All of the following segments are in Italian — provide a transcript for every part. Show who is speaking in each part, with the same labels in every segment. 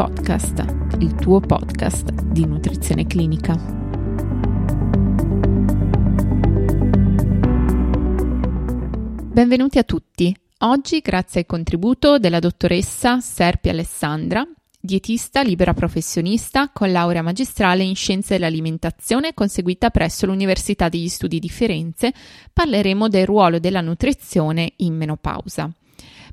Speaker 1: Podcast, il tuo podcast di nutrizione clinica. Benvenuti a tutti. Oggi, grazie al contributo della dottoressa Serpi Alessandra, dietista libera professionista con laurea magistrale in scienze dell'alimentazione conseguita presso l'Università degli Studi di Firenze, parleremo del ruolo della nutrizione in menopausa.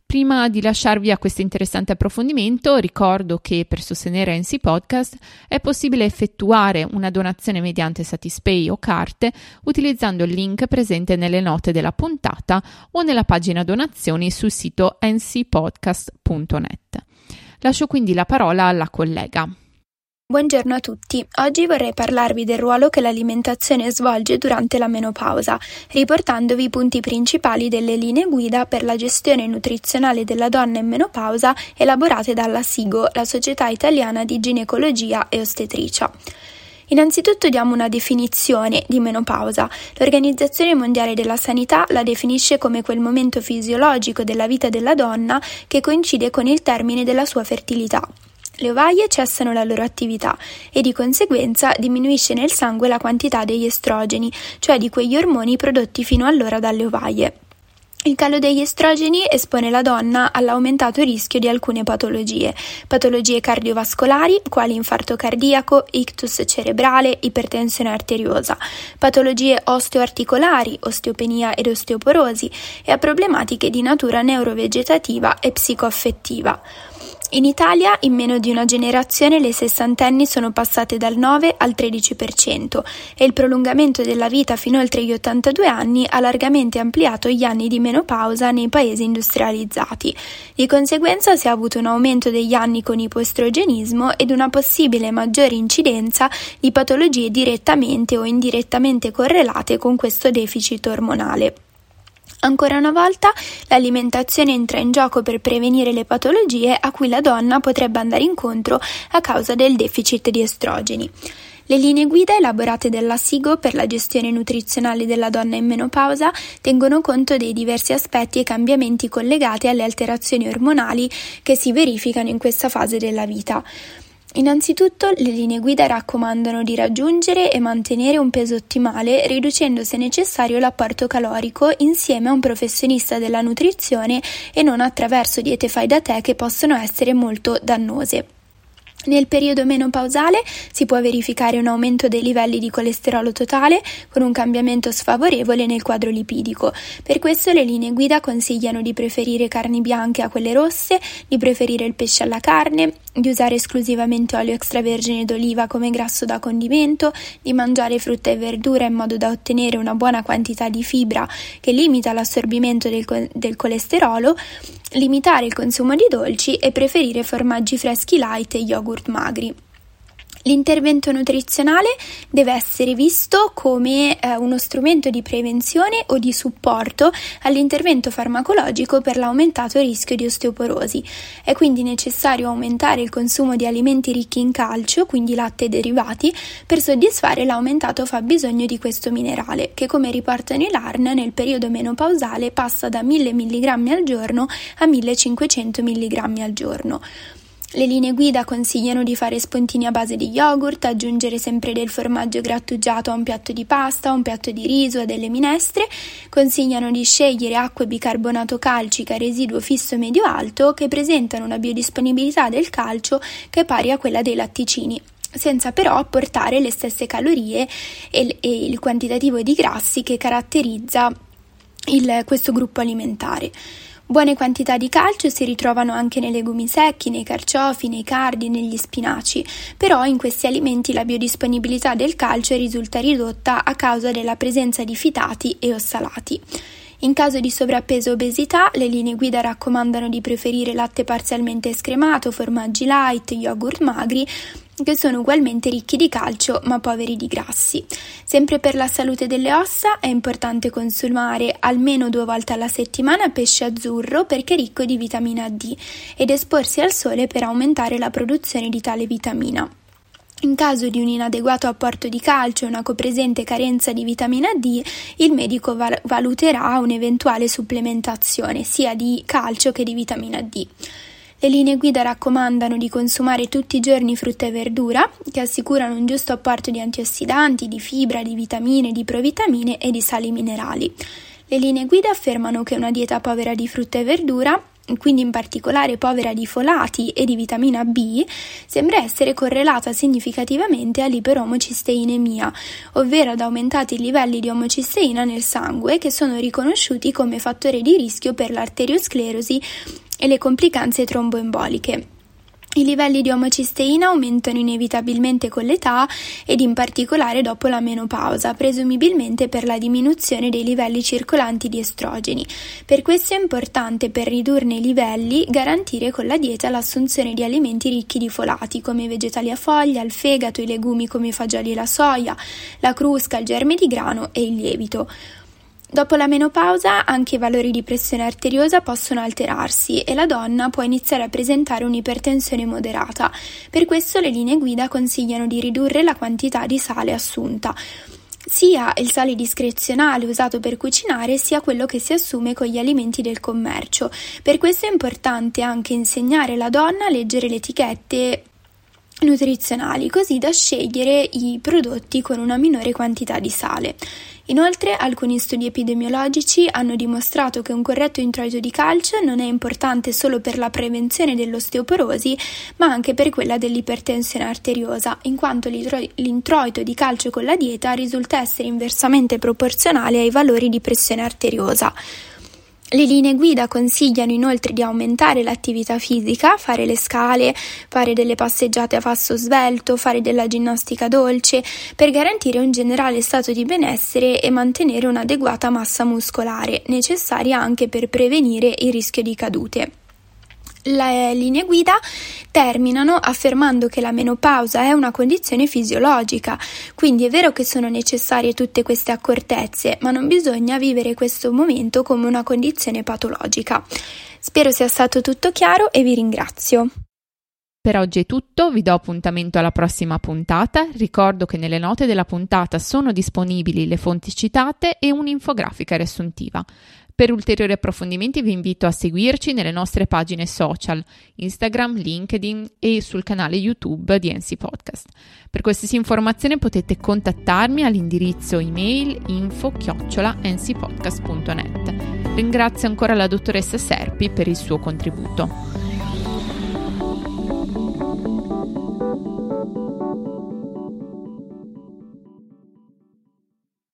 Speaker 1: Prima di lasciarvi a questo interessante approfondimento, ricordo che per sostenere NC Podcast è possibile effettuare una donazione mediante Satispay o carte utilizzando il link presente nelle note della puntata o nella pagina donazioni sul sito ncpodcast.net. Lascio quindi la parola alla collega.
Speaker 2: Buongiorno a tutti. Oggi vorrei parlarvi del ruolo che l'alimentazione svolge durante la menopausa, riportandovi i punti principali delle linee guida per la gestione nutrizionale della donna in menopausa elaborate dalla SIGO, la Società Italiana di Ginecologia e Ostetricia. Innanzitutto diamo una definizione di menopausa. L'Organizzazione Mondiale della Sanità la definisce come quel momento fisiologico della vita della donna che coincide con il termine della sua fertilità. Le ovaie cessano la loro attività e di conseguenza diminuisce nel sangue la quantità degli estrogeni, cioè di quegli ormoni prodotti fino allora dalle ovaie. Il calo degli estrogeni espone la donna all'aumentato rischio di alcune patologie, patologie cardiovascolari quali infarto cardiaco, ictus cerebrale, ipertensione arteriosa, patologie osteoarticolari, osteopenia ed osteoporosi e a problematiche di natura neurovegetativa e psicoaffettiva. In Italia in meno di una generazione le sessantenni sono passate dal 9 al 13% e il prolungamento della vita fino oltre gli 82 anni ha largamente ampliato gli anni di menopausa nei paesi industrializzati. Di conseguenza si è avuto un aumento degli anni con ipoestrogenismo ed una possibile maggiore incidenza di patologie direttamente o indirettamente correlate con questo deficit ormonale. Ancora una volta, l'alimentazione entra in gioco per prevenire le patologie a cui la donna potrebbe andare incontro a causa del deficit di estrogeni. Le linee guida elaborate dalla SIGO per la gestione nutrizionale della donna in menopausa tengono conto dei diversi aspetti e cambiamenti collegati alle alterazioni ormonali che si verificano in questa fase della vita. Innanzitutto le linee guida raccomandano di raggiungere e mantenere un peso ottimale riducendo se necessario l'apporto calorico insieme a un professionista della nutrizione e non attraverso diete fai da te che possono essere molto dannose. Nel periodo menopausale si può verificare un aumento dei livelli di colesterolo totale con un cambiamento sfavorevole nel quadro lipidico. Per questo le linee guida consigliano di preferire carni bianche a quelle rosse, di preferire il pesce alla carne, di usare esclusivamente olio extravergine d'oliva come grasso da condimento, di mangiare frutta e verdura in modo da ottenere una buona quantità di fibra che limita l'assorbimento del, del colesterolo, limitare il consumo di dolci e preferire formaggi freschi light e yogurt magri. L'intervento nutrizionale deve essere visto come eh, uno strumento di prevenzione o di supporto all'intervento farmacologico per l'aumentato rischio di osteoporosi. È quindi necessario aumentare il consumo di alimenti ricchi in calcio, quindi latte e derivati, per soddisfare l'aumentato fabbisogno di questo minerale, che come riportano i LARN nel periodo menopausale passa da 1000 mg al giorno a 1500 mg al giorno. Le linee guida consigliano di fare spuntini a base di yogurt, aggiungere sempre del formaggio grattugiato a un piatto di pasta, a un piatto di riso, a delle minestre. Consigliano di scegliere acque bicarbonato calcica residuo fisso medio-alto che presentano una biodisponibilità del calcio che è pari a quella dei latticini senza però apportare le stesse calorie e, e il quantitativo di grassi che caratterizza il, questo gruppo alimentare. Buone quantità di calcio si ritrovano anche nei legumi secchi, nei carciofi, nei cardi, negli spinaci, però in questi alimenti la biodisponibilità del calcio risulta ridotta a causa della presenza di fitati e ossalati. In caso di sovrappeso o obesità, le linee guida raccomandano di preferire latte parzialmente scremato, formaggi light, yogurt magri che sono ugualmente ricchi di calcio ma poveri di grassi. Sempre per la salute delle ossa è importante consumare almeno due volte alla settimana pesce azzurro perché ricco di vitamina D ed esporsi al sole per aumentare la produzione di tale vitamina. In caso di un inadeguato apporto di calcio e una copresente carenza di vitamina D, il medico valuterà un'eventuale supplementazione sia di calcio che di vitamina D. Le linee guida raccomandano di consumare tutti i giorni frutta e verdura, che assicurano un giusto apporto di antiossidanti, di fibra, di vitamine, di provitamine e di sali minerali. Le linee guida affermano che una dieta povera di frutta e verdura quindi in particolare povera di folati e di vitamina B, sembra essere correlata significativamente all'iperomocisteinemia, ovvero ad aumentati livelli di omocisteina nel sangue che sono riconosciuti come fattore di rischio per l'arteriosclerosi e le complicanze tromboemboliche. I livelli di omocisteina aumentano inevitabilmente con l'età ed in particolare dopo la menopausa, presumibilmente per la diminuzione dei livelli circolanti di estrogeni. Per questo è importante, per ridurne i livelli, garantire con la dieta l'assunzione di alimenti ricchi di folati, come i vegetali a foglia, il fegato, i legumi come i fagioli e la soia, la crusca, il germe di grano e il lievito. Dopo la menopausa anche i valori di pressione arteriosa possono alterarsi e la donna può iniziare a presentare un'ipertensione moderata. Per questo le linee guida consigliano di ridurre la quantità di sale assunta sia il sale discrezionale usato per cucinare sia quello che si assume con gli alimenti del commercio. Per questo è importante anche insegnare alla donna a leggere le etichette nutrizionali così da scegliere i prodotti con una minore quantità di sale. Inoltre, alcuni studi epidemiologici hanno dimostrato che un corretto introito di calcio non è importante solo per la prevenzione dell'osteoporosi, ma anche per quella dell'ipertensione arteriosa, in quanto l'introito di calcio con la dieta risulta essere inversamente proporzionale ai valori di pressione arteriosa. Le linee guida consigliano inoltre di aumentare l'attività fisica, fare le scale, fare delle passeggiate a passo svelto, fare della ginnastica dolce, per garantire un generale stato di benessere e mantenere un'adeguata massa muscolare, necessaria anche per prevenire il rischio di cadute. Le linee guida terminano affermando che la menopausa è una condizione fisiologica, quindi è vero che sono necessarie tutte queste accortezze, ma non bisogna vivere questo momento come una condizione patologica. Spero sia stato tutto chiaro e vi ringrazio.
Speaker 1: Per oggi è tutto, vi do appuntamento alla prossima puntata. Ricordo che nelle note della puntata sono disponibili le fonti citate e un'infografica riassuntiva. Per ulteriori approfondimenti vi invito a seguirci nelle nostre pagine social, Instagram, LinkedIn e sul canale YouTube di NC Podcast. Per qualsiasi informazione potete contattarmi all'indirizzo email info-ncpodcast.net. Ringrazio ancora la dottoressa Serpi per il suo contributo.